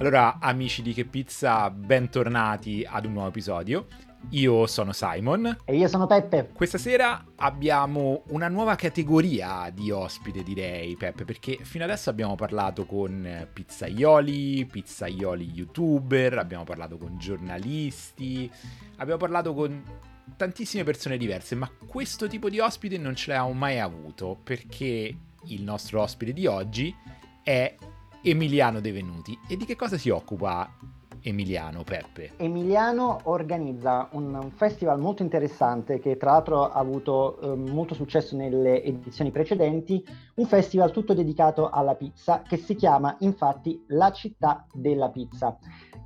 Allora, amici di Che Pizza, bentornati ad un nuovo episodio. Io sono Simon. E io sono Peppe. Questa sera abbiamo una nuova categoria di ospite, direi, Peppe, perché fino adesso abbiamo parlato con pizzaioli, pizzaioli youtuber, abbiamo parlato con giornalisti, abbiamo parlato con tantissime persone diverse, ma questo tipo di ospite non ce l'abbiamo mai avuto, perché il nostro ospite di oggi è Emiliano De Venuti. E di che cosa si occupa Emiliano Peppe? Emiliano organizza un festival molto interessante che tra l'altro ha avuto eh, molto successo nelle edizioni precedenti, un festival tutto dedicato alla pizza che si chiama infatti La città della pizza.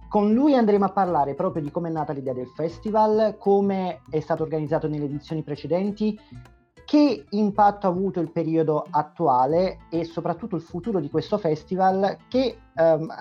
Con lui andremo a parlare proprio di come è nata l'idea del festival, come è stato organizzato nelle edizioni precedenti, che impatto ha avuto il periodo attuale e soprattutto il futuro di questo festival che um,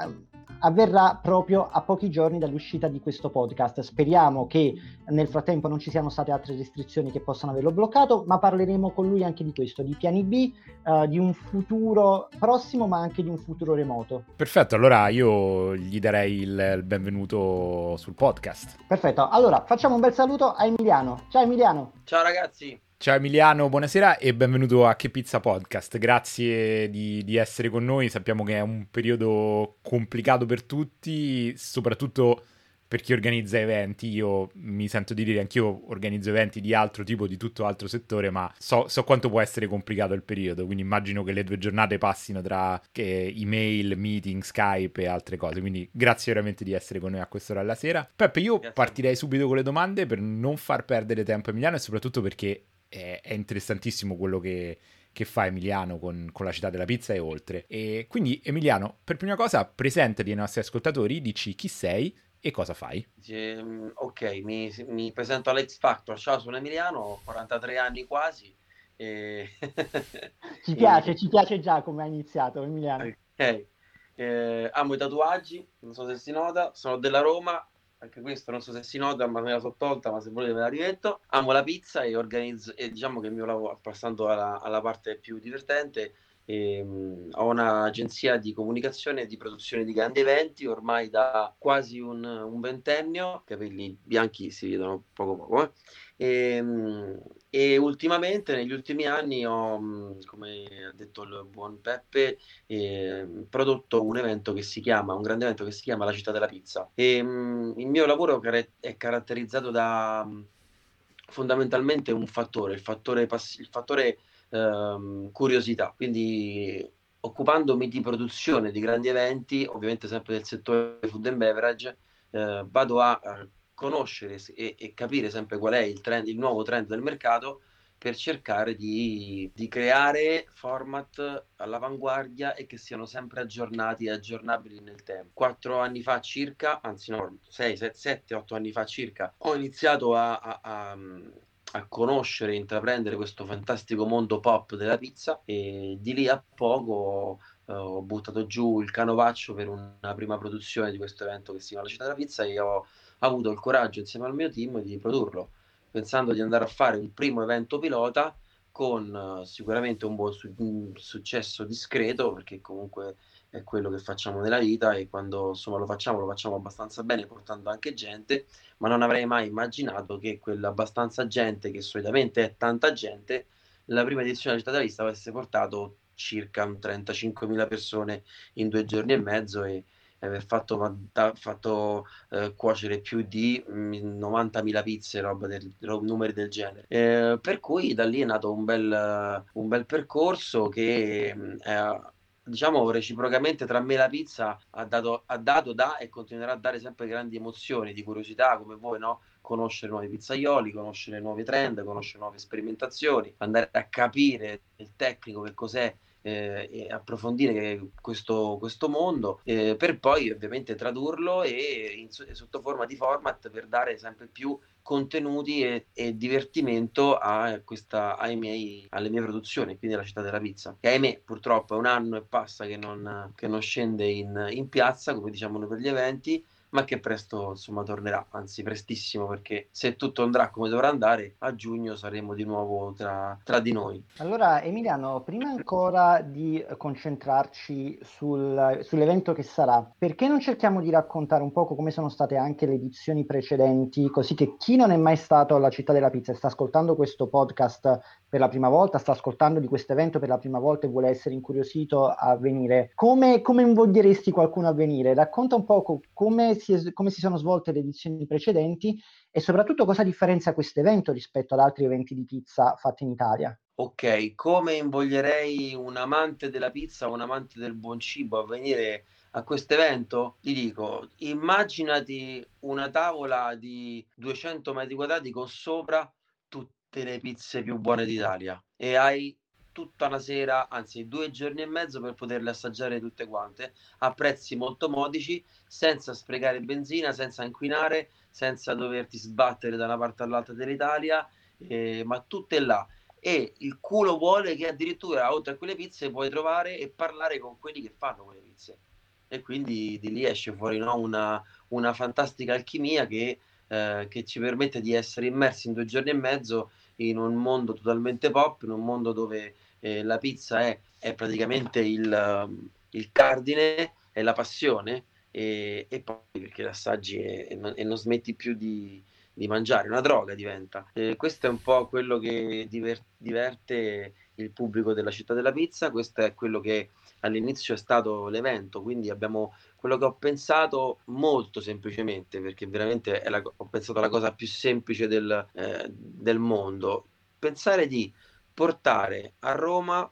avverrà proprio a pochi giorni dall'uscita di questo podcast. Speriamo che nel frattempo non ci siano state altre restrizioni che possano averlo bloccato, ma parleremo con lui anche di questo, di piani B, uh, di un futuro prossimo, ma anche di un futuro remoto. Perfetto, allora io gli darei il, il benvenuto sul podcast. Perfetto, allora facciamo un bel saluto a Emiliano. Ciao Emiliano. Ciao ragazzi. Ciao Emiliano, buonasera e benvenuto a Che Pizza Podcast. Grazie di, di, essere con noi. Sappiamo che è un periodo complicato per tutti, soprattutto per chi organizza eventi. Io mi sento di dire, anch'io organizzo eventi di altro tipo, di tutto altro settore, ma so, so quanto può essere complicato il periodo. Quindi immagino che le due giornate passino tra email, meeting, Skype e altre cose. Quindi grazie veramente di essere con noi a quest'ora della sera. Peppe, io grazie. partirei subito con le domande per non far perdere tempo a Emiliano e soprattutto perché è, è interessantissimo quello che, che fa Emiliano con, con, la città della pizza e oltre. E quindi Emiliano, per prima cosa presentati ai nostri ascoltatori, dici chi sei e cosa fai. Um, ok, mi, mi, presento all'X Factor, ciao sono Emiliano, ho 43 anni quasi. E... ci piace, e... ci piace già come ha iniziato Emiliano. Ok, eh, amo i tatuaggi, non so se si nota, sono della Roma, anche questo non so se si nota, ma me la so tolta, ma se volete ve la rimetto. Amo la pizza e organizzo, e diciamo che il mio lavoro, passando alla, alla parte più divertente, ehm, ho un'agenzia di comunicazione e di produzione di grandi eventi ormai da quasi un, un ventennio, capelli bianchi si vedono poco poco, eh? E, ehm, e, ultimamente, negli ultimi anni, ho, mm, come ha detto il buon Peppe, eh, prodotto un evento che si chiama, un grande evento che si chiama La città della pizza. E, mh, mm, il mio lavoro è caratterizzato da mm, fondamentalmente un fattore, il fattore, pass- il fattore ehm, curiosità. Quindi occupandomi di produzione di grandi eventi, ovviamente sempre del settore food and beverage, eh, vado a, conoscere e, e, capire sempre qual è il, trend, il nuovo trend del mercato per cercare di, di, creare format all'avanguardia e che siano sempre aggiornati e aggiornabili nel tempo. Quattro anni fa circa, anzi no, sei, sette, otto anni fa circa, ho iniziato a, a, a a conoscere e intraprendere questo fantastico mondo pop della pizza e di lì a poco uh, ho buttato giù il canovaccio per una prima produzione di questo evento che si chiama La città della pizza e ho avuto il coraggio insieme al mio team di produrlo, pensando di andare a fare un primo evento pilota con uh, sicuramente un buon su- un successo discreto, perché comunque è quello che facciamo nella vita e quando insomma lo facciamo lo facciamo abbastanza bene portando anche gente, ma non avrei mai immaginato che quella abbastanza gente, che solitamente è tanta gente, la prima edizione della città della vista avesse portato circa 35.000 persone in due giorni e mezzo e, aver fatto, fatto eh, cuocere più di 90.000 mm, pizze, roba del, numeri del genere. Eh, per cui da lì è nato un bel, un bel percorso che è, diciamo reciprocamente tra me e la pizza ha dato, ha dato, da e continuerà a dare sempre grandi emozioni di curiosità come voi, no? Conoscere nuovi pizzaioli, conoscere nuovi trend, conoscere nuove sperimentazioni, andare a capire il tecnico che cos'è eh, approfondire questo, questo mondo eh, per poi ovviamente tradurlo e in, sotto forma di format per dare sempre più contenuti e, e divertimento a questa, ai miei, alle mie produzioni, quindi alla città della pizza, che ahimè purtroppo è un anno e passa che non, che non scende in, in piazza, come diciamo noi per gli eventi, ma che presto insomma tornerà, anzi prestissimo perché se tutto andrà come dovrà andare, a giugno saremo di nuovo tra, tra di noi. Allora Emiliano, prima ancora di concentrarci sul, sull'evento che sarà, perché non cerchiamo di raccontare un poco come sono state anche le edizioni precedenti, così che chi non è mai stato alla città della pizza e sta ascoltando questo podcast per la prima volta, sta ascoltando di questo evento per la prima volta e vuole essere incuriosito a venire, come, come invoglieresti qualcuno a venire? Racconta un po' come si, come si sono svolte le edizioni precedenti e soprattutto cosa differenzia questo evento rispetto ad altri eventi di pizza fatti in Italia. Ok, come invoglierei un amante della pizza un amante del buon cibo a venire a questo evento? Ti dico, immaginati una tavola di 200 metri quadrati con sopra tutte le pizze più buone d'Italia e hai tutta una sera, anzi due giorni e mezzo per poterle assaggiare tutte quante a prezzi molto modici, senza sprecare benzina, senza inquinare, senza doverti sbattere da una parte all'altra dell'Italia, eh, ma tutte là. E il culo vuole che addirittura oltre a quelle pizze puoi trovare e parlare con quelli che fanno quelle pizze. E quindi di lì esce fuori no, una, una fantastica alchimia che, eh, che ci permette di essere immersi in due giorni e mezzo in un mondo totalmente pop, in un mondo dove eh, la pizza è, è praticamente il, il, cardine, è la passione e, e poi perché l'assaggi e, e, non, e, non, smetti più di, di, mangiare, una droga diventa. Eh, questo è un po' quello che diver, diverte il pubblico della città della pizza, questo è quello che all'inizio è stato l'evento, quindi abbiamo quello che ho pensato molto semplicemente, perché veramente la, ho pensato alla cosa più semplice del, eh, del mondo, pensare di portare a Roma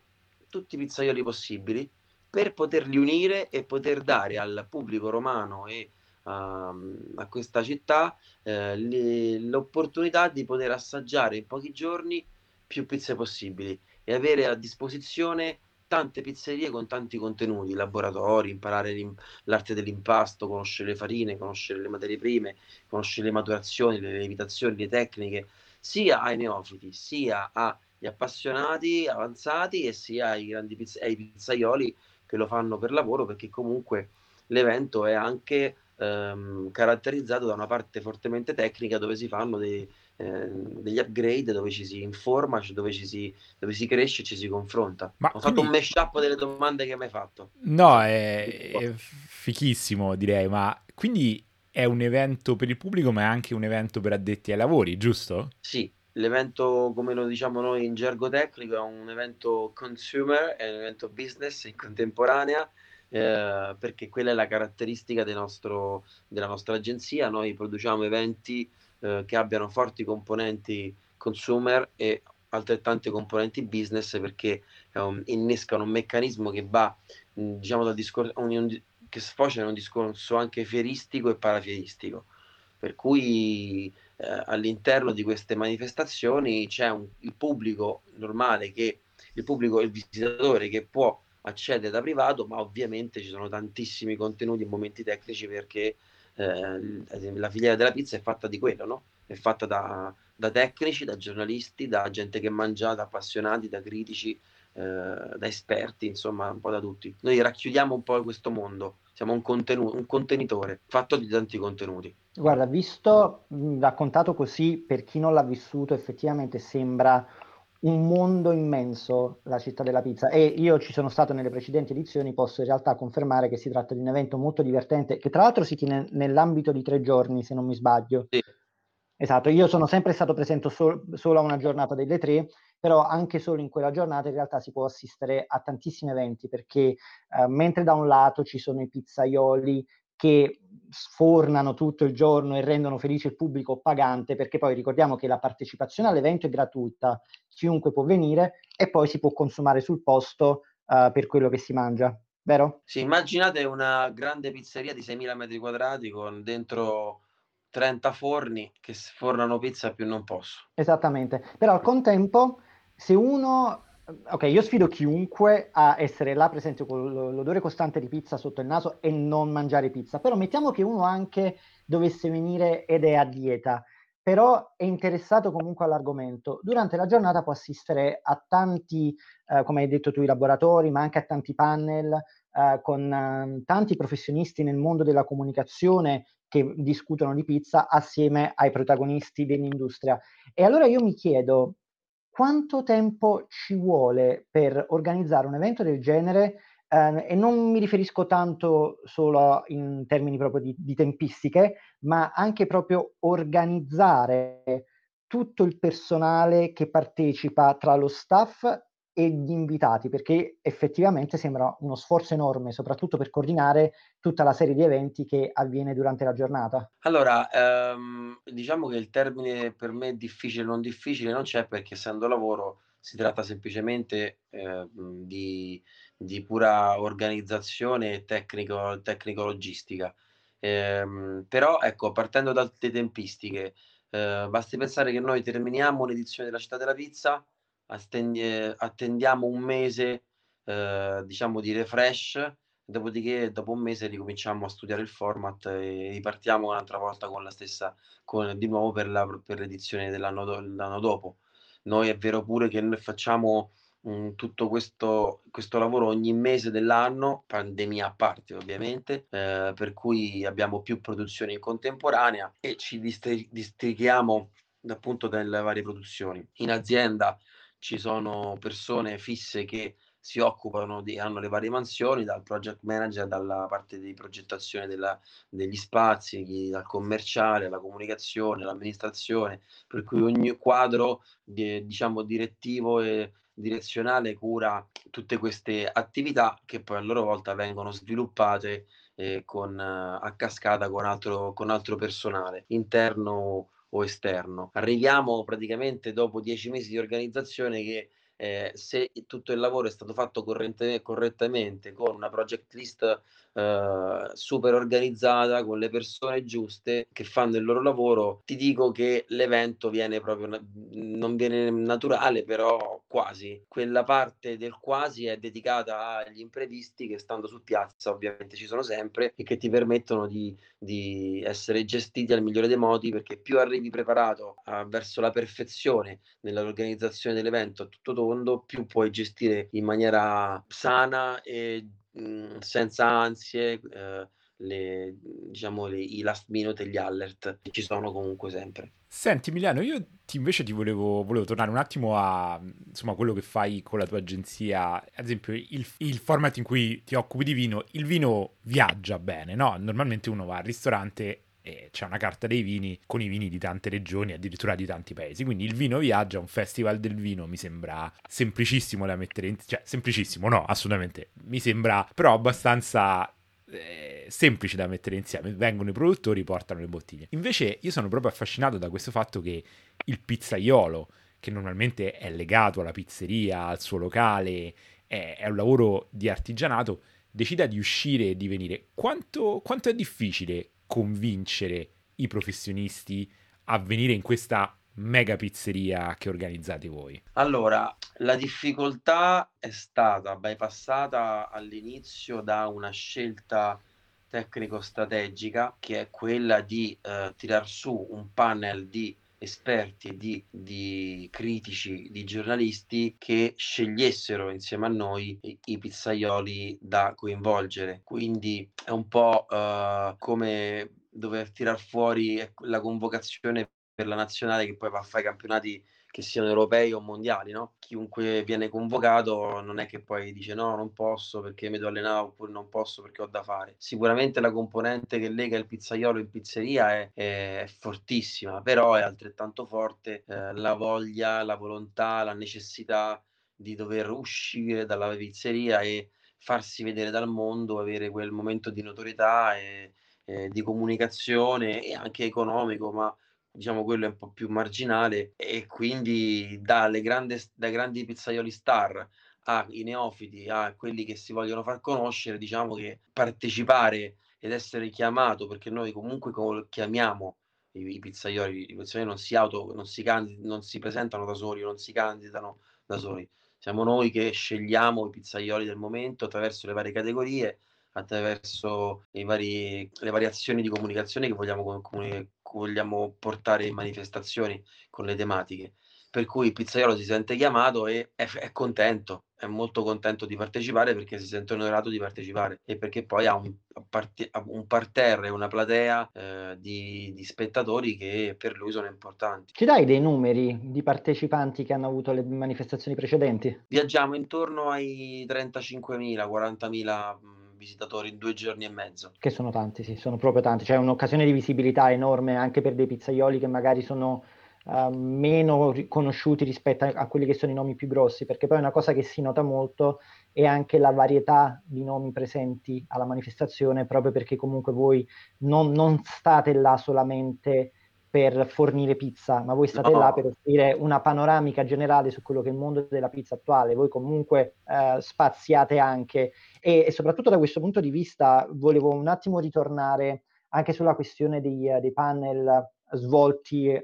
tutti i pizzaioli possibili per poterli unire e poter dare al pubblico romano e a, a questa città eh, le, l'opportunità di poter assaggiare in pochi giorni più pizze possibili e avere a disposizione tante pizzerie con tanti contenuti, laboratori, imparare l'arte dell'impasto, conoscere le farine, conoscere le materie prime, conoscere le maturazioni, le lievitazioni, le tecniche, sia ai neofiti, sia agli appassionati avanzati e sia ai grandi pizz- ai pizzaioli che lo fanno per lavoro, perché comunque l'evento è anche ehm, caratterizzato da una parte fortemente tecnica dove si fanno dei, Ehm, degli upgrade dove ci si informa, dove, ci si, dove si cresce e ci si confronta. Ma Ho quindi... fatto un mashup delle domande che mi hai fatto. No, è, è fichissimo direi, ma quindi è un evento per il pubblico ma è anche un evento per addetti ai lavori, giusto? Sì, l'evento come lo diciamo noi in gergo tecnico è un evento consumer, è un evento business in contemporanea. Eh, perché quella è la caratteristica del nostro, della nostra agenzia. Noi produciamo eventi eh, che abbiano forti componenti consumer e altrettante componenti business perché um, innescano un meccanismo che va diciamo dal discorso un, un, che sfocia in un discorso anche fieristico e parafieristico per cui eh, all'interno di queste manifestazioni c'è un, il pubblico normale che il pubblico il visitatore che può accedere da privato ma ovviamente ci sono tantissimi contenuti e momenti tecnici perché eh, la filiera della pizza è fatta di quello, no? È fatta da, da, tecnici, da giornalisti, da gente che mangia, da appassionati, da critici, eh, da esperti, insomma, un po' da tutti. Noi racchiudiamo un po' questo mondo, siamo un, contenu- un contenitore fatto di tanti contenuti. Guarda, visto raccontato così, per chi non l'ha vissuto, effettivamente sembra un mondo immenso la città della pizza e io ci sono stato nelle precedenti edizioni, posso in realtà confermare che si tratta di un evento molto divertente che tra l'altro si tiene nell'ambito di tre giorni se non mi sbaglio. Sì. Esatto, io sono sempre stato presente sol- solo a una giornata delle tre, però anche solo in quella giornata in realtà si può assistere a tantissimi eventi perché eh, mentre da un lato ci sono i pizzaioli che sfornano tutto il giorno e rendono felice il pubblico pagante, perché poi ricordiamo che la partecipazione all'evento è gratuita, chiunque può venire e poi si può consumare sul posto uh, per quello che si mangia, vero? Sì, immaginate una grande pizzeria di 6.000 metri quadrati con dentro 30 forni che sfornano pizza più non posso. Esattamente, però al contempo se uno ok, io sfido chiunque a essere là presente con l'odore costante di pizza sotto il naso e non mangiare pizza, però mettiamo che uno anche dovesse venire ed è a dieta, però è interessato comunque all'argomento. Durante la giornata può assistere a tanti, eh, come hai detto tu, i laboratori, ma anche a tanti panel eh, con eh, tanti professionisti nel mondo della comunicazione che discutono di pizza assieme ai protagonisti dell'industria. E allora io mi chiedo quanto tempo ci vuole per organizzare un evento del genere? Eh, e non mi riferisco tanto solo in termini proprio di, di tempistiche, ma anche proprio organizzare tutto il personale che partecipa tra lo staff e gli invitati, perché effettivamente sembra uno sforzo enorme, soprattutto per coordinare tutta la serie di eventi che avviene durante la giornata. Allora, ehm, diciamo che il termine per me difficile non difficile non c'è perché essendo lavoro si tratta semplicemente eh, di, di, pura organizzazione tecnico, tecnico-logistica. Eh, però ecco, partendo dalle tempistiche, eh, basti pensare che noi terminiamo un'edizione della città della pizza attendiamo un mese, eh, diciamo, di refresh, dopodiché dopo un mese ricominciamo a studiare il format e ripartiamo un'altra volta con la stessa, con, di nuovo per, la, per l'edizione dell'anno, do, dopo. Noi è vero pure che noi facciamo mh, tutto questo, questo lavoro ogni mese dell'anno, pandemia a parte ovviamente, eh, per cui abbiamo più produzioni in contemporanea e ci distri- distrighiamo appunto dalle varie produzioni. In azienda ci sono persone fisse che si occupano di, hanno le varie mansioni, dal project manager, dalla parte di progettazione della, degli spazi, dal commerciale, alla comunicazione, all'amministrazione, per cui ogni quadro di, diciamo direttivo e direzionale cura tutte queste attività che poi a loro volta vengono sviluppate eh, con, a cascata con altro, con altro personale interno o esterno. Arriviamo praticamente dopo dieci mesi di organizzazione che eh, se tutto il lavoro è stato fatto correttamente con una project list eh, super organizzata con le persone giuste che fanno il loro lavoro, ti dico che l'evento viene proprio, non viene naturale, però quasi. Quella parte del quasi è dedicata agli imprevisti che stando su piazza ovviamente ci sono sempre e che ti permettono di, di essere gestiti al migliore dei modi perché più arrivi preparato a, verso la perfezione nell'organizzazione dell'evento a tutto tondo, più puoi gestire in maniera sana e Mhmm, senza ansie, ehm, le, diciamo, le, i last minute e gli alert che ci sono comunque sempre. Senti Emiliano, io ti, invece ti volevo, volevo, tornare un attimo a insomma, quello che fai con la tua agenzia, ad esempio il, il, format in cui ti occupi di vino, il vino viaggia bene, no? Normalmente uno va al ristorante e c'è una carta dei vini con i vini di tante regioni, addirittura di tanti paesi. Quindi il vino viaggia, un festival del vino mi sembra semplicissimo da mettere in... cioè semplicissimo, no, assolutamente. Mi sembra però abbastanza eh, semplice da mettere insieme. Vengono i produttori, portano le bottiglie. Invece io sono proprio affascinato da questo fatto che il pizzaiolo, che normalmente è legato alla pizzeria, al suo locale, è, è un lavoro di artigianato, decida di uscire e di venire. Quanto, quanto è difficile convincere i professionisti a venire in questa mega pizzeria che organizzate voi? Allora, la difficoltà è stata bypassata all'inizio da una scelta tecnico-strategica che è quella di eh, tirar su un panel di esperti, di, di, critici, di giornalisti che scegliessero insieme a noi i, i pizzaioli da coinvolgere. Quindi è un po' uh, come dover tirar fuori la convocazione per la nazionale che poi va a fare i campionati che siano europei o mondiali, no? Chiunque viene convocato non è che poi dice no, non posso perché mi devo allenare oppure non posso perché ho da fare. Sicuramente la componente che lega il pizzaiolo in pizzeria è, è fortissima, però è altrettanto forte eh, la voglia, la volontà, la necessità di dover uscire dalla pizzeria e farsi vedere dal mondo, avere quel momento di notorietà e, e di comunicazione e anche economico, ma diciamo quello è un po' più marginale e quindi dalle grandi, dai grandi pizzaioli star ai neofiti, a quelli che si vogliono far conoscere, diciamo che partecipare ed essere chiamato, perché noi comunque chiamiamo i, i pizzaioli, i pizzaioli non si auto, non si, candid- non si presentano da soli, non si candidano da soli. Siamo noi che scegliamo i pizzaioli del momento attraverso le varie categorie attraverso vari, le variazioni di comunicazione che vogliamo, comuni- vogliamo portare in manifestazioni con le tematiche. Per cui il pizzaiolo si sente chiamato e è, è contento, è molto contento di partecipare perché si sente onorato di partecipare e perché poi ha un, un parterre, una platea eh, di, di, spettatori che per lui sono importanti. Ci dai dei numeri di partecipanti che hanno avuto le manifestazioni precedenti? Viaggiamo intorno ai 35.000, 40.000 visitatori in due giorni e mezzo. Che sono tanti, sì, sono proprio tanti. C'è cioè, un'occasione di visibilità enorme anche per dei pizzaioli che magari sono uh, meno conosciuti rispetto a, a, quelli che sono i nomi più grossi, perché poi una cosa che si nota molto è anche la varietà di nomi presenti alla manifestazione, proprio perché comunque voi non, non state là solamente per fornire pizza, ma voi state no. là per offrire una panoramica generale su quello che è il mondo della pizza attuale. Voi comunque eh, spaziate anche e, e, soprattutto da questo punto di vista volevo un attimo ritornare anche sulla questione dei, dei panel svolti, eh,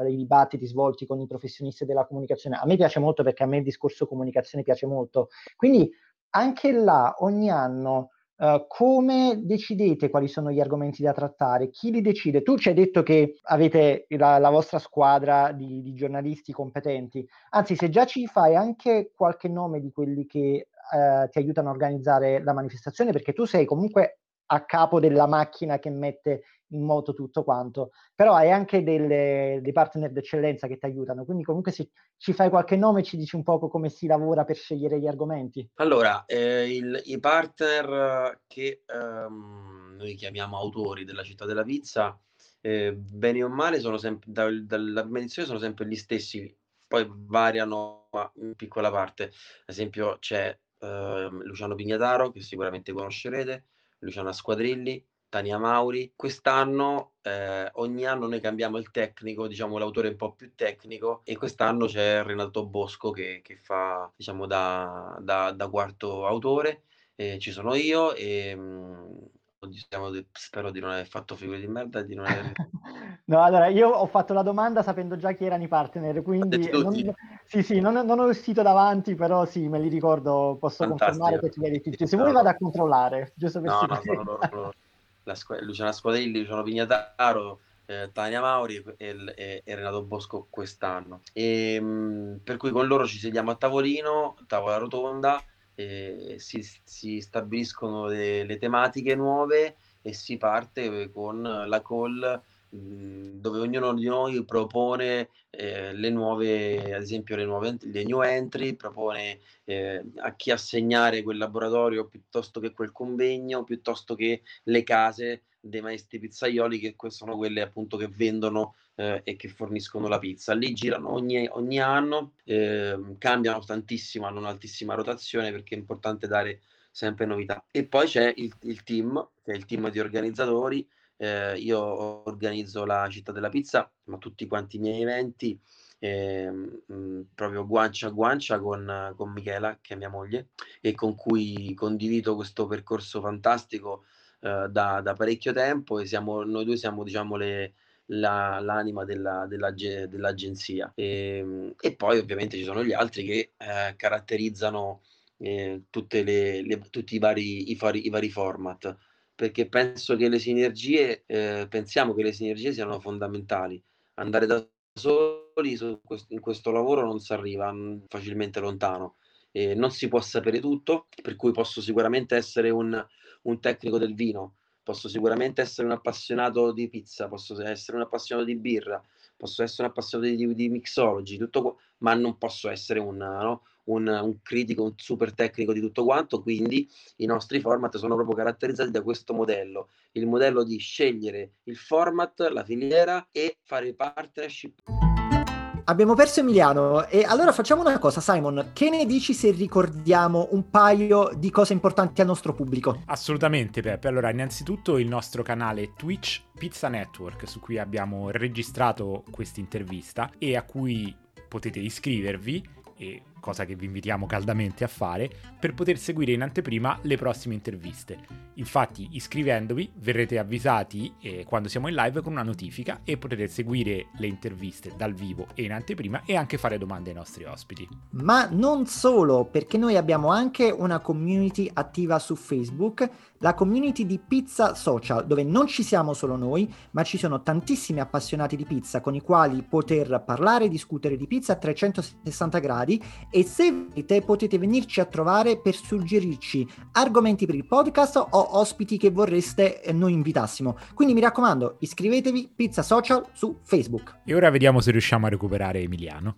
dei dibattiti svolti con i professionisti della comunicazione. A me piace molto perché a me il discorso comunicazione piace molto. Quindi anche là ogni anno Uh, come decidete quali sono gli argomenti da trattare? Chi li decide? Tu ci hai detto che avete la, la vostra squadra di, di, giornalisti competenti, anzi se già ci fai anche qualche nome di quelli che uh, ti aiutano a organizzare la manifestazione, perché tu sei comunque a capo della macchina che mette in moto tutto quanto, però hai anche delle, dei partner d'eccellenza che ti aiutano, quindi comunque se ci fai qualche nome ci dici un po' come si lavora per scegliere gli argomenti. Allora, eh, il, i partner che ehm, noi chiamiamo autori della città della pizza, eh, bene o male, sono sempre, da, dalla prima sono sempre gli stessi, poi variano in piccola parte. Ad esempio c'è eh, Luciano Pignataro, che sicuramente conoscerete, Luciana Squadrilli, Tania Mauri. Quest'anno, eh, ogni anno noi cambiamo il tecnico, diciamo l'autore un po' più tecnico e quest'anno c'è Renato Bosco che, che fa, diciamo, da, da, da quarto autore. Eh, ci sono io e mh, mm, spero di non aver fatto figure di merda di non aver... no, allora io ho fatto la domanda sapendo già chi erano i partner, quindi non, sì, sì, non, non, ho il sito davanti, però sì, me li ricordo, posso Fantastico. confermare che tu tutti. Se vuoi vado a controllare, giusto per no, no, no, no, no, la squ- Luciana Squadrilli, Luciano Pignataro, eh, Tania Mauri e, e, e, Renato Bosco quest'anno. E, ehm, per cui con loro ci sediamo a tavolino, tavola rotonda, si, si stabiliscono le, le tematiche nuove e si parte con la call dove ognuno di noi propone eh, le nuove, ad esempio le nuove le new entry, propone eh, a chi assegnare quel laboratorio piuttosto che quel convegno, piuttosto che le case dei maestri pizzaioli che sono quelle appunto che vendono eh, e che forniscono la pizza. Lì girano ogni, ogni anno, ehm, cambiano tantissimo, hanno un'altissima rotazione perché è importante dare sempre novità. E poi c'è il, il team, che è il team di organizzatori, eh, io organizzo la città della pizza, ma tutti quanti i miei eventi, eh, mh, proprio guancia a guancia con, con Michela, che è mia moglie, e con cui condivido questo percorso fantastico eh, da, da, parecchio tempo e siamo, noi due siamo, diciamo, le, la, l'anima della, della, dell'agenzia. E, ehm, e, poi ovviamente ci sono gli altri che eh, caratterizzano eh, le, le, tutti i vari, i, i vari format perché penso che le sinergie, eh, pensiamo che le sinergie siano fondamentali. Andare da soli questo, in questo lavoro non si arriva mm, facilmente lontano. Eh, non si può sapere tutto, per cui posso sicuramente essere un, un tecnico del vino, posso sicuramente essere un appassionato di pizza, posso essere un appassionato di birra, posso essere un appassionato di, di mixology, tutto, ma non posso essere un, no? Un, un, critico, un super tecnico di tutto quanto, quindi i nostri format sono proprio caratterizzati da questo modello, il modello di scegliere il format, la filiera e fare partnership. Abbiamo perso Emiliano e allora facciamo una cosa, Simon, che ne dici se ricordiamo un paio di cose importanti al nostro pubblico? Assolutamente Peppe, allora innanzitutto il nostro canale Twitch Pizza Network su cui abbiamo registrato questa intervista e a cui potete iscrivervi e cosa che vi invitiamo caldamente a fare, per poter seguire in anteprima le prossime interviste. Infatti, iscrivendovi verrete avvisati eh, quando siamo in live con una notifica e potrete seguire le interviste dal vivo e in anteprima e anche fare domande ai nostri ospiti. Ma non solo, perché noi abbiamo anche una community attiva su Facebook, la community di Pizza Social, dove non ci siamo solo noi, ma ci sono tantissimi appassionati di pizza con i quali poter parlare e discutere di pizza a 360 gradi e se volete potete venirci a trovare per suggerirci argomenti per il podcast o ospiti che vorreste eh, noi invitassimo. Quindi mi raccomando, iscrivetevi Pizza Social su Facebook. E ora vediamo se riusciamo a recuperare Emiliano.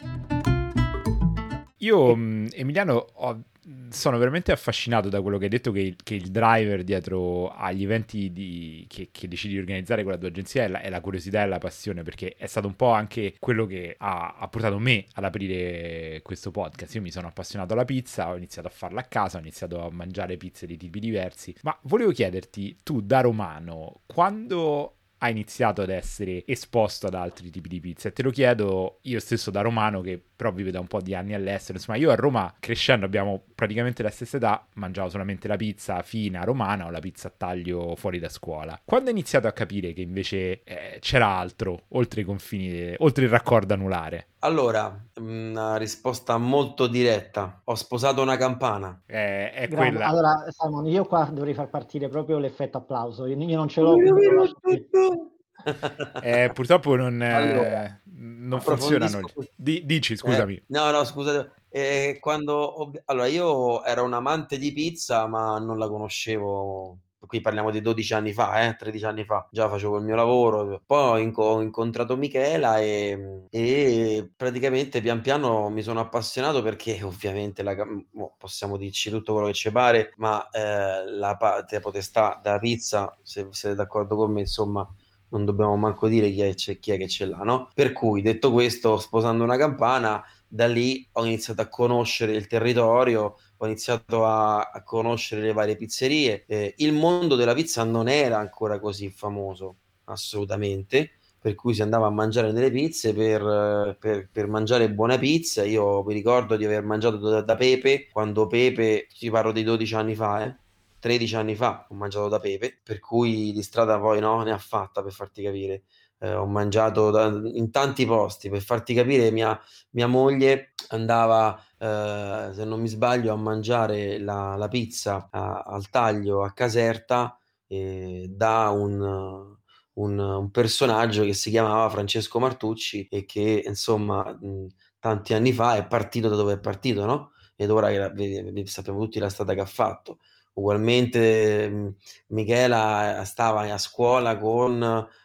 Io, mm, Emiliano, ho sono veramente affascinato da quello che hai detto che il, che il driver dietro agli eventi di, che, che, decidi di organizzare con la tua agenzia è la, è la, curiosità e la passione perché è stato un po' anche quello che ha, ha, portato me ad aprire questo podcast io mi sono appassionato alla pizza ho iniziato a farla a casa ho iniziato a mangiare pizze di tipi diversi ma volevo chiederti tu da romano quando ha iniziato ad essere esposto ad altri tipi di pizza. E te lo chiedo io stesso da romano, che però vive da un po' di anni all'estero. Insomma, io a Roma, crescendo, abbiamo praticamente la stessa età, mangiavo solamente la pizza fina romana o la pizza a taglio fuori da scuola. Quando ho iniziato a capire che invece eh, c'era altro, oltre i confini, oltre il raccordo anulare? Allora, una risposta molto diretta. Ho sposato una campana. Eh, è quella. Allora, Simon, io qua dovrei far partire proprio l'effetto applauso. Io, io non ce l'ho. eh, purtroppo non, eh, allora, non funzionano. D- dici, scusami. Eh, no, no, scusate. Eh, quando ho... Allora, io ero un amante di pizza, ma non la conoscevo qui parliamo di 12 anni fa, eh, 13 anni fa, già facevo il mio lavoro, poi ho incontrato Michela e, e, praticamente pian piano mi sono appassionato perché ovviamente la, possiamo dirci tutto quello che ci pare, ma eh, la parte potestà della pizza, se siete d'accordo con me, insomma, non dobbiamo manco dire chi è, chi è che ce l'ha, no? Per cui, detto questo, sposando una campana, da lì ho iniziato a conoscere il territorio, ho iniziato a, a conoscere le varie pizzerie. Eh, il mondo della pizza non era ancora così famoso, assolutamente. Per cui si andava a mangiare nelle pizze per, per, per mangiare buona pizza. Io mi ricordo di aver mangiato da, da Pepe quando Pepe, ci parlo di 12 anni fa, eh, 13 anni fa ho mangiato da Pepe, per cui di strada poi no, ne ha fatta per farti capire. Eh, ho mangiato da, in tanti posti, per farti capire mia, mia moglie andava, eh, se non mi sbaglio, a mangiare la, la pizza a, al taglio a Caserta eh, da un, un, un, personaggio che si chiamava Francesco Martucci e che insomma mh, tanti anni fa è partito da dove è partito, no? Ed ora sappiamo tutti la strada che ha fatto. Ugualmente Michela stava a scuola con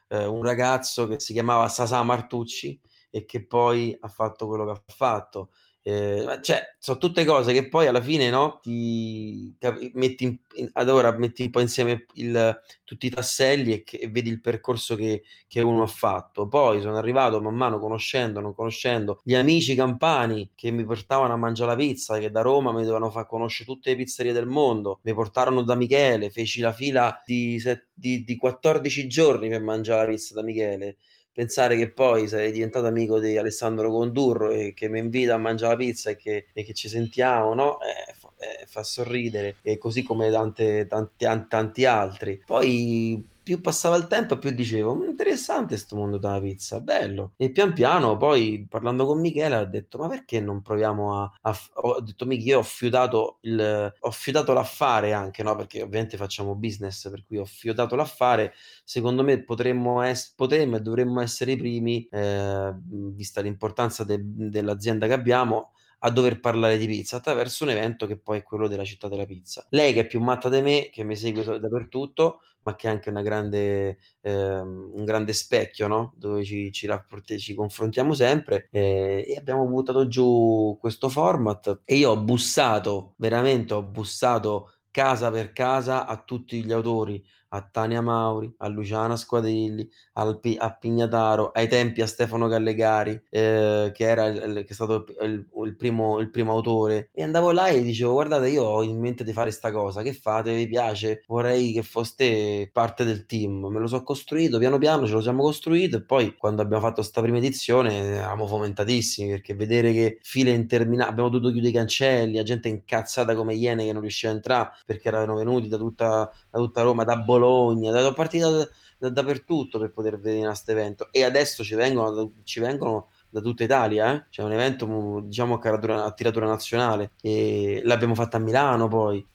eh, un ragazzo che si chiamava Sasà Martucci e che poi ha fatto quello che ha fatto. Eh, cioè, sono tutte cose che poi alla fine no, ti metti, in, in, ad ora metti un po' insieme il, tutti i tasselli e, che, e vedi il percorso che, che, uno ha fatto. Poi sono arrivato man mano conoscendo, non conoscendo gli amici campani che mi portavano a mangiare la pizza, che da Roma mi dovevano far conoscere tutte le pizzerie del mondo. Mi portarono da Michele, feci la fila di, di, di 14 giorni per mangiare la pizza da Michele pensare che poi sarei diventato amico di Alessandro Condurro e che mi invita a mangiare la pizza e che, e che ci sentiamo, no? Eh, eh, fa sorridere, e così come tante, tanti, tanti altri. Poi più passava il tempo, più dicevo: interessante questo mondo della pizza, bello. E pian piano, poi parlando con Michele, ho detto: Ma perché non proviamo a. a ho detto: Michi, io ho fiutato, il, ho fiutato l'affare anche, no? Perché ovviamente facciamo business, per cui ho fiutato l'affare. Secondo me potremmo, es- potremmo e dovremmo essere i primi, eh, vista l'importanza de- dell'azienda che abbiamo a dover parlare di pizza attraverso un evento che poi è quello della città della pizza. Lei che è più matta di me, che mi segue dappertutto, ma che è anche grande, eh, un grande specchio, no? dove ci, ci, rapporti, ci confrontiamo sempre eh, e abbiamo buttato giù questo format e io ho bussato, veramente ho bussato casa per casa a tutti gli autori, a Tania Mauri, a Luciana Squadrilli, al, a Pignataro, ai tempi a Stefano Gallegari, eh, che era il, che è stato il, il, primo, il, primo, autore, e andavo là e dicevo: Guardate, io ho in mente di fare sta cosa, che fate? Vi piace? Vorrei che foste parte del team. Me lo so costruito piano piano, ce lo siamo costruito. E poi, quando abbiamo fatto questa prima edizione, eravamo fomentatissimi perché vedere che file interminabili, abbiamo dovuto chiudere i cancelli, la gente incazzata come iene che non riusciva a entrare perché erano venuti da tutta, da tutta Roma, da Bologna, da partita da, da, dappertutto per poter venire a questo evento e adesso ci vengono, ci vengono da tutta Italia, eh? c'è un evento diciamo a, caratura, a tiratura nazionale e l'abbiamo fatta a Milano poi,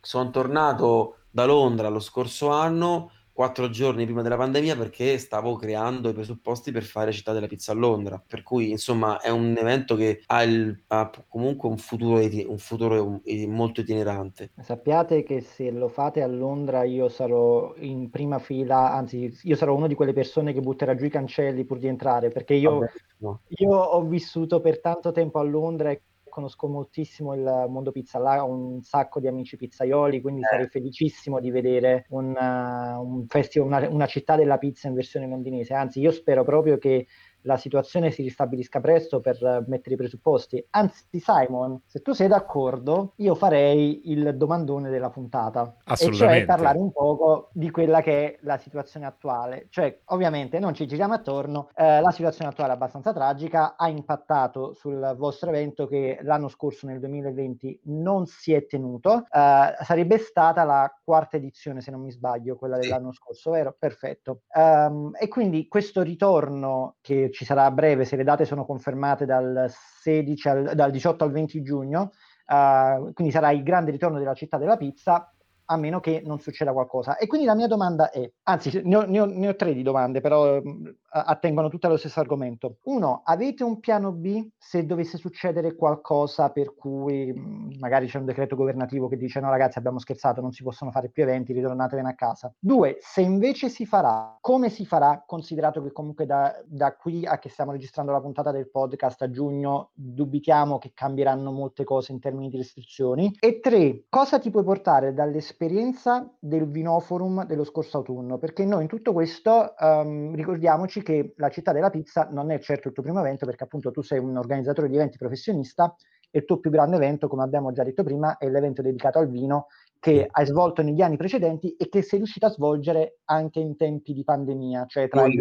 sono tornato da Londra lo scorso anno quattro giorni prima della pandemia perché stavo creando i presupposti per fare Città della Pizza a Londra. Per cui, insomma, è un evento che ha, il, ha comunque un futuro, un futuro molto itinerante. Sappiate che se lo fate a Londra io sarò in prima fila, anzi, io sarò una di quelle persone che butterà giù i cancelli pur di entrare, perché io, Vabbè, no. io ho vissuto per tanto tempo a Londra e conosco moltissimo il mondo pizza, là ho un sacco di amici pizzaioli, quindi eh. sarei felicissimo di vedere un, uh, un festival, una, una, città della pizza in versione londinese. Anzi, io spero proprio che la situazione si ristabilisca presto per mettere i presupposti. Anzi, Simon, se tu sei d'accordo, io farei il domandone della puntata. Assolutamente. E cioè parlare un poco di quella che è la situazione attuale. Cioè, ovviamente, non ci giriamo attorno, eh, la situazione attuale è abbastanza tragica, ha impattato sul vostro evento che l'anno scorso, nel 2020, non si è tenuto. Eh, sarebbe stata la quarta edizione, se non mi sbaglio, quella dell'anno scorso, vero? Perfetto. Um, e quindi questo ritorno che ci sarà a breve, se le date sono confermate dal, 16 al, dal 18 al 20 giugno, uh, quindi sarà il grande ritorno della città della pizza, a meno che non succeda qualcosa. E quindi la mia domanda è, anzi ne ho, ne ho, ne ho tre di domande, però mh, attengono tutte allo stesso argomento. Uno, avete un piano B se dovesse succedere qualcosa per cui mh, magari c'è un decreto governativo che dice no ragazzi abbiamo scherzato, non si possono fare più eventi, ritornatevene a casa. Due, se invece si farà, come si farà, considerato che comunque da, da qui a che stiamo registrando la puntata del podcast a giugno dubitiamo che cambieranno molte cose in termini di restrizioni. E tre, cosa ti puoi portare dall'esperienza l'esperienza del Vinoforum dello scorso autunno, perché noi in tutto questo um, ricordiamoci che la città della pizza non è certo il tuo primo evento, perché appunto tu sei un organizzatore di eventi professionista e il tuo più grande evento, come abbiamo già detto prima, è l'evento dedicato al vino che hai svolto negli anni precedenti e che sei riuscito a svolgere anche in tempi di pandemia, cioè tra i...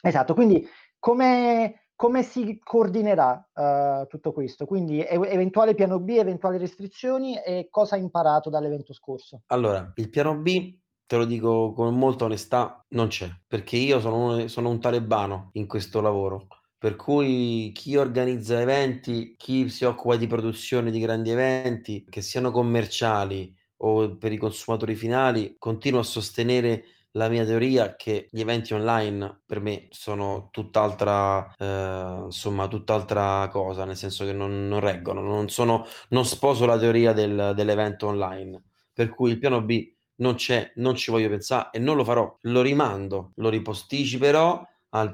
Esatto, quindi come come si coordinerà uh, tutto questo? Quindi e- eventuale piano B, eventuali restrizioni e cosa hai imparato dall'evento scorso? Allora, il piano B, te lo dico con molta onestà, non c'è, perché io sono un, sono un talebano in questo lavoro. Per cui chi organizza eventi, chi si occupa di produzione di grandi eventi, che siano commerciali o per i consumatori finali, continua a sostenere la mia teoria è che gli eventi online per me sono tutt'altra, eh, insomma, tutt'altra cosa, nel senso che non, non reggono, non, sono, non sposo la teoria del, dell'evento online. Per cui il piano B non c'è, non ci voglio pensare e non lo farò, lo rimando, lo riposticiperò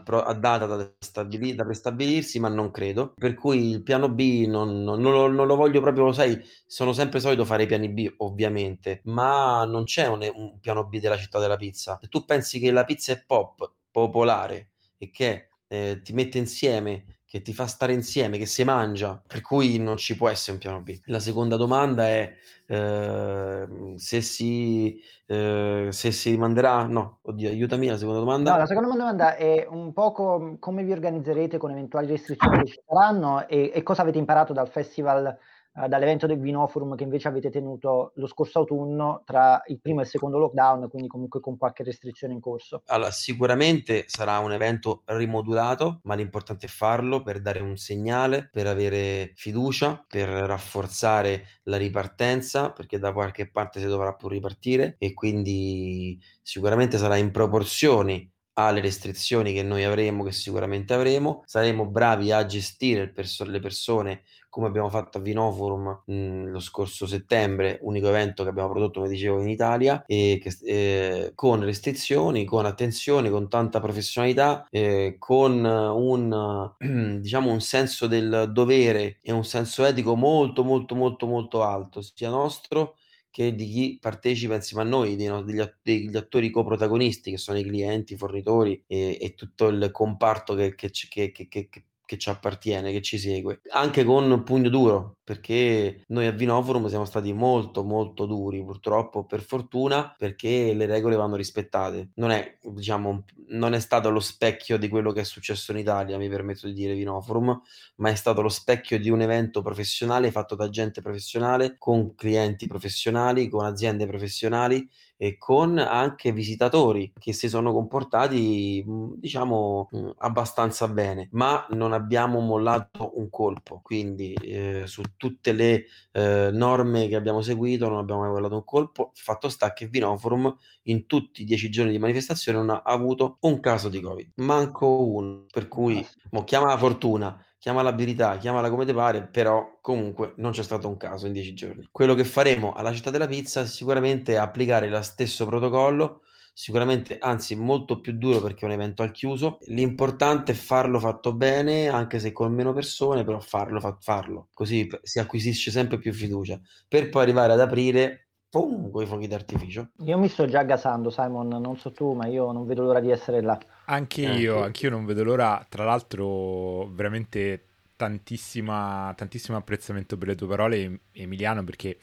pro- a data da, stabili- da prestabilirsi, ma non credo. Per cui il piano B non, non, non, lo, non, lo, voglio proprio, lo sai, sono sempre solito fare i piani B, ovviamente, ma non c'è un, un piano B della città della pizza. Se tu pensi che la pizza è pop, popolare e che eh, ti mette insieme che ti fa stare insieme, che si mangia, per cui non ci può essere un piano B. La seconda domanda è eh, se, si, eh, se si manderà, no, oddio, aiutami la seconda domanda. No, la seconda domanda è un po' com- come vi organizzerete con eventuali restrizioni che ci saranno e, e cosa avete imparato dal festival eh, dall'evento del Vinoforum che invece avete tenuto lo scorso autunno tra il primo e il secondo lockdown, quindi comunque con qualche restrizione in corso. Allora, sicuramente sarà un evento rimodulato, ma l'importante è farlo per dare un segnale, per avere fiducia, per rafforzare la ripartenza, perché da qualche parte si dovrà pur ripartire e quindi sicuramente sarà in proporzioni alle restrizioni che noi avremo, che sicuramente avremo, saremo bravi a gestire perso- le persone come abbiamo fatto a Vinoforum mh, lo scorso settembre, unico evento che abbiamo prodotto, come dicevo, in Italia, e che, eh, con restrizioni, con attenzione, con tanta professionalità, eh, con un, diciamo, un senso del dovere e un senso etico molto, molto, molto, molto alto, sia nostro che di chi partecipa insieme a noi, degli, degli attori coprotagonisti che sono i clienti, i fornitori e, e tutto il comparto che, che, che, che che ci appartiene, che ci segue, anche con pugno duro, perché noi a Vinoforum siamo stati molto molto duri, purtroppo, per fortuna, perché le regole vanno rispettate. Non è, diciamo, non è stato lo specchio di quello che è successo in Italia, mi permetto di dire Vinoforum, ma è stato lo specchio di un evento professionale fatto da gente professionale, con clienti professionali, con aziende professionali e con anche visitatori che si sono comportati, diciamo, abbastanza bene, ma non abbiamo mollato un colpo, quindi eh, su tutte le eh, norme che abbiamo seguito non abbiamo mai mollato un colpo. Fatto sta che Vinoforum in tutti i dieci giorni di manifestazione non ha avuto un caso di Covid, manco uno, per cui mo, chiama la fortuna chiama l'abilità, chiamala come ti pare, però comunque non c'è stato un caso in dieci giorni. Quello che faremo alla città della pizza sicuramente è applicare lo stesso protocollo, sicuramente anzi molto più duro perché è un evento al chiuso. L'importante è farlo fatto bene, anche se con meno persone, però farlo, fa- farlo, così si acquisisce sempre più fiducia, per poi arrivare ad aprire Pum, con i fuochi d'artificio. Io mi sto già gasando, Simon, non so tu, ma io non vedo l'ora di essere là. Anche io, eh. anche io non vedo l'ora. Tra l'altro, veramente tantissima, tantissimo apprezzamento per le tue parole, Emiliano, perché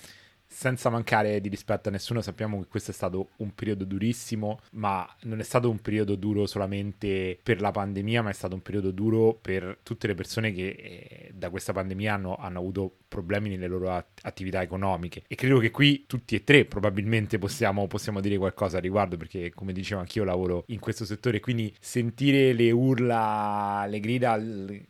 senza mancare di rispetto a nessuno, sappiamo che questo è stato un periodo durissimo, ma non è stato un periodo duro solamente per la pandemia, ma è stato un periodo duro per tutte le persone che eh, da questa pandemia hanno, hanno, avuto problemi nelle loro at- attività economiche. E credo che qui tutti e tre probabilmente possiamo, possiamo dire qualcosa a riguardo, perché come dicevo anch'io lavoro in questo settore, quindi sentire le urla, le grida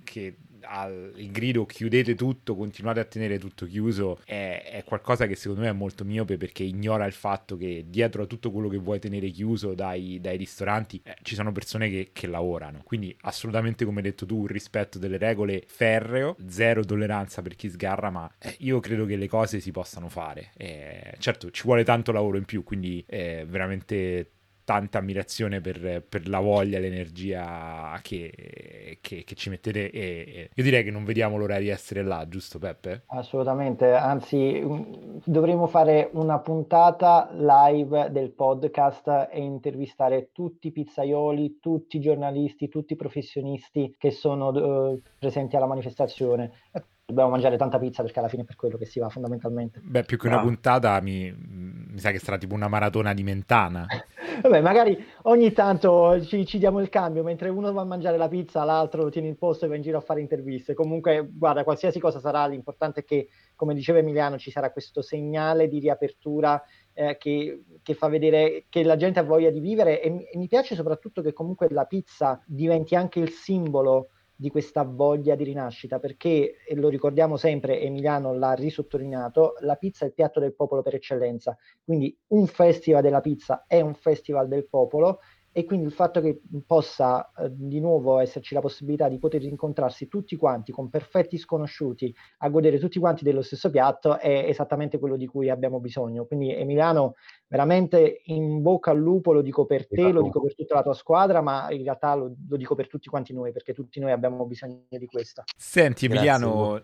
che al grido chiudete tutto, continuate a tenere tutto chiuso, è, è, qualcosa che secondo me è molto miope perché ignora il fatto che dietro a tutto quello che vuoi tenere chiuso dai, dai ristoranti eh, ci sono persone che, che, lavorano. Quindi assolutamente come hai detto tu, un rispetto delle regole ferreo, zero tolleranza per chi sgarra, ma eh, io credo che le cose si possano fare. Eh, certo, ci vuole tanto lavoro in più, quindi è veramente tanta ammirazione per, per la voglia, l'energia che, che, che ci mettete e, e, io direi che non vediamo l'ora di essere là, giusto Peppe? Assolutamente, anzi mm, dovremmo fare una puntata live del podcast e intervistare tutti i pizzaioli, tutti i giornalisti, tutti i professionisti che sono uh, presenti alla manifestazione dobbiamo mangiare tanta pizza perché alla fine è per quello che si va fondamentalmente. Beh, più che una ah. puntata mi, mi, sa che sarà tipo una maratona di mentana. Vabbè, magari ogni tanto ci, ci, diamo il cambio, mentre uno va a mangiare la pizza, l'altro tiene il posto e va in giro a fare interviste. Comunque, guarda, qualsiasi cosa sarà, l'importante è che, come diceva Emiliano, ci sarà questo segnale di riapertura eh, che, che, fa vedere che la gente ha voglia di vivere e, e mi piace soprattutto che comunque la pizza diventi anche il simbolo di questa voglia di rinascita, perché, e lo ricordiamo sempre, Emiliano l'ha risottolineato, la pizza è il piatto del popolo per eccellenza, quindi un festival della pizza è un festival del popolo e quindi il fatto che possa eh, di nuovo esserci la possibilità di poter incontrarsi tutti quanti con perfetti sconosciuti a godere tutti quanti dello stesso piatto è esattamente quello di cui abbiamo bisogno. Quindi Emiliano, veramente in bocca al lupo, lo dico per te, lo dico per tutta la tua squadra, ma in realtà lo, lo dico per tutti quanti noi, perché tutti noi abbiamo bisogno di questo. Senti Emiliano,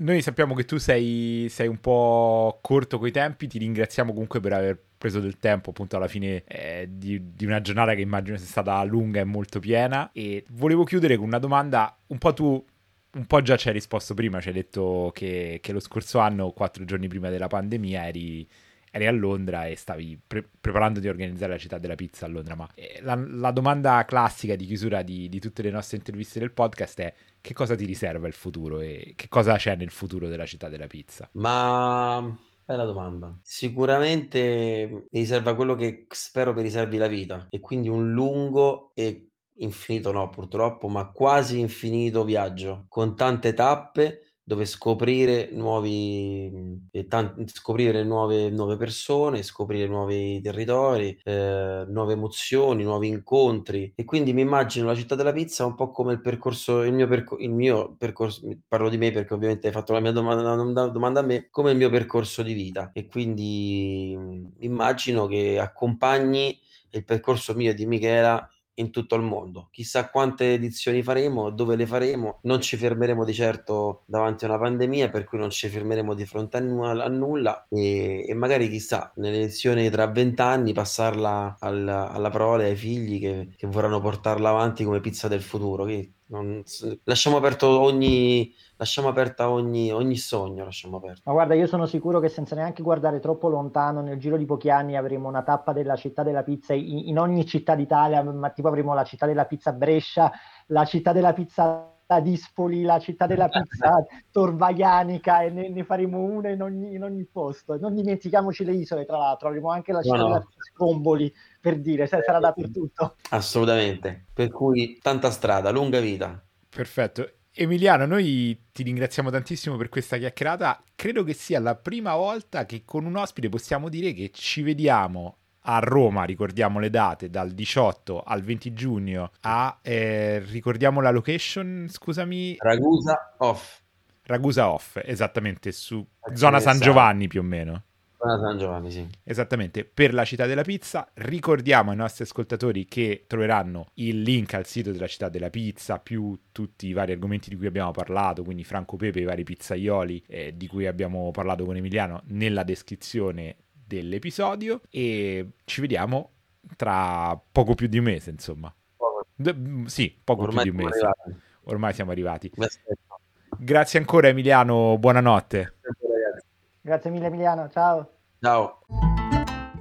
noi sappiamo che tu sei, sei un po' corto coi tempi, ti ringraziamo comunque per aver preso del tempo appunto alla fine eh, di, di, una giornata che immagino sia stata lunga e molto piena. E volevo chiudere con una domanda un po' tu un po' già ci hai risposto prima ci hai detto che, che lo scorso anno quattro giorni prima della pandemia eri, eri a Londra e stavi pre- preparando di organizzare la città della pizza a Londra ma eh, la, la, domanda classica di chiusura di, di tutte le nostre interviste del podcast è che cosa ti riserva il futuro e che cosa c'è nel futuro della città della pizza ma Bella domanda. Sicuramente mi riserva quello che spero che riservi la vita e quindi un lungo e infinito no purtroppo, ma quasi infinito viaggio con tante tappe dove scoprire nuovi eh, tanti, scoprire nuove, nuove persone, scoprire nuovi territori, eh, nuove emozioni, nuovi incontri. E quindi mi immagino la città della pizza un po' come il percorso, il mio, perco- il mio percorso, parlo di me perché ovviamente hai fatto la mia domanda, domanda a me, come il mio percorso di vita. E quindi immagino che accompagni il percorso mio e di Michela in tutto il mondo. Chissà quante edizioni faremo, dove le faremo. Non ci fermeremo di certo davanti a una pandemia, per cui non ci fermeremo di fronte a, n- a nulla e, e, magari chissà, nelle elezioni tra vent'anni passarla al, alla prole ai figli che, che, vorranno portarla avanti come pizza del futuro. Che non, lasciamo aperto ogni lasciamo aperta ogni, ogni sogno. Lasciamo aperto. Ma guarda, io sono sicuro che senza neanche guardare troppo lontano, nel giro di pochi anni avremo una tappa della città della pizza in, in ogni città d'Italia, ma tipo avremo la città della pizza Brescia, la città della pizza la Dispoli, la città della pizza, Torvaianica e ne, ne faremo una in ogni, in ogni, posto. Non dimentichiamoci le isole, tra l'altro, avremo anche la città no, no. della pizza Scomboli, per dire, sarà dappertutto. Assolutamente, per cui tanta strada, lunga vita. Perfetto. Emiliano, noi ti ringraziamo tantissimo per questa chiacchierata. Credo che sia la prima volta che con un ospite possiamo dire che ci vediamo a Roma, ricordiamo le date, dal 18 al 20 giugno, a, eh, ricordiamo la location, scusami. Ragusa Off. Ragusa Off, esattamente, su zona San Giovanni più o meno. San Giovanni, sì. Esattamente, per la città della pizza. Ricordiamo ai nostri ascoltatori che troveranno il link al sito della città della pizza, più tutti i vari argomenti di cui abbiamo parlato, quindi Franco Pepe, i vari pizzaioli eh, di cui abbiamo parlato con Emiliano, nella descrizione dell'episodio e ci vediamo tra poco più di un mese, insomma. D- sì, poco Ormai più di un mese. Arrivati. Ormai siamo arrivati. Grazie ancora Emiliano, buonanotte. Grazie mille Emiliano, ciao. Ciao.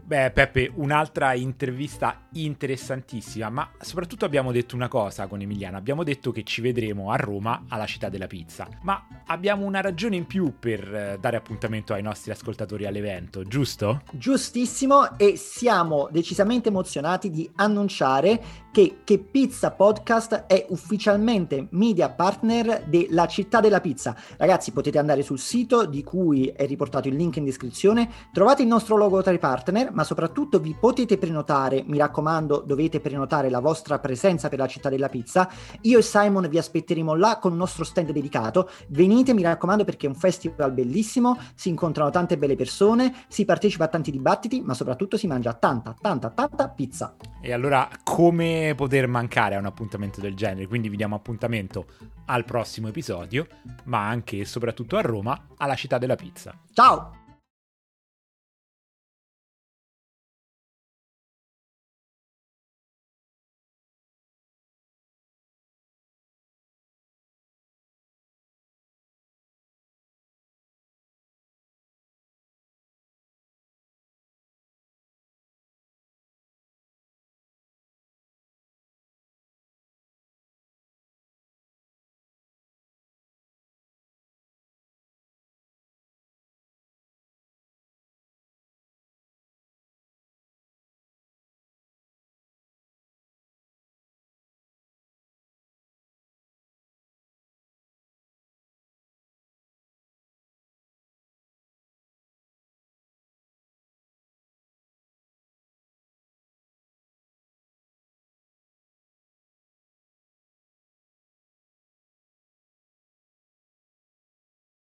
Beh, Peppe, un'altra intervista interessantissima, ma soprattutto abbiamo detto una cosa con Emiliano, abbiamo detto che ci vedremo a Roma alla città della pizza, ma abbiamo una ragione in più per eh, dare appuntamento ai nostri ascoltatori all'evento, giusto? Giustissimo e siamo decisamente emozionati di annunciare che Che Pizza Podcast è ufficialmente media partner della città della pizza. Ragazzi, potete andare sul sito di cui è riportato il link in descrizione, trovate il nostro logo tra i partner, ma soprattutto vi potete prenotare, mi raccomando, dovete prenotare la vostra presenza per la città della pizza. Io e Simon vi aspetteremo là con il nostro stand dedicato. Venite, mi raccomando, perché è un festival bellissimo, si incontrano tante belle persone, si partecipa a tanti dibattiti, ma soprattutto si mangia tanta, tanta, tanta pizza. E allora come poter mancare a un appuntamento del genere? Quindi vi diamo appuntamento al prossimo episodio, ma anche e soprattutto a Roma, alla città della pizza. Ciao!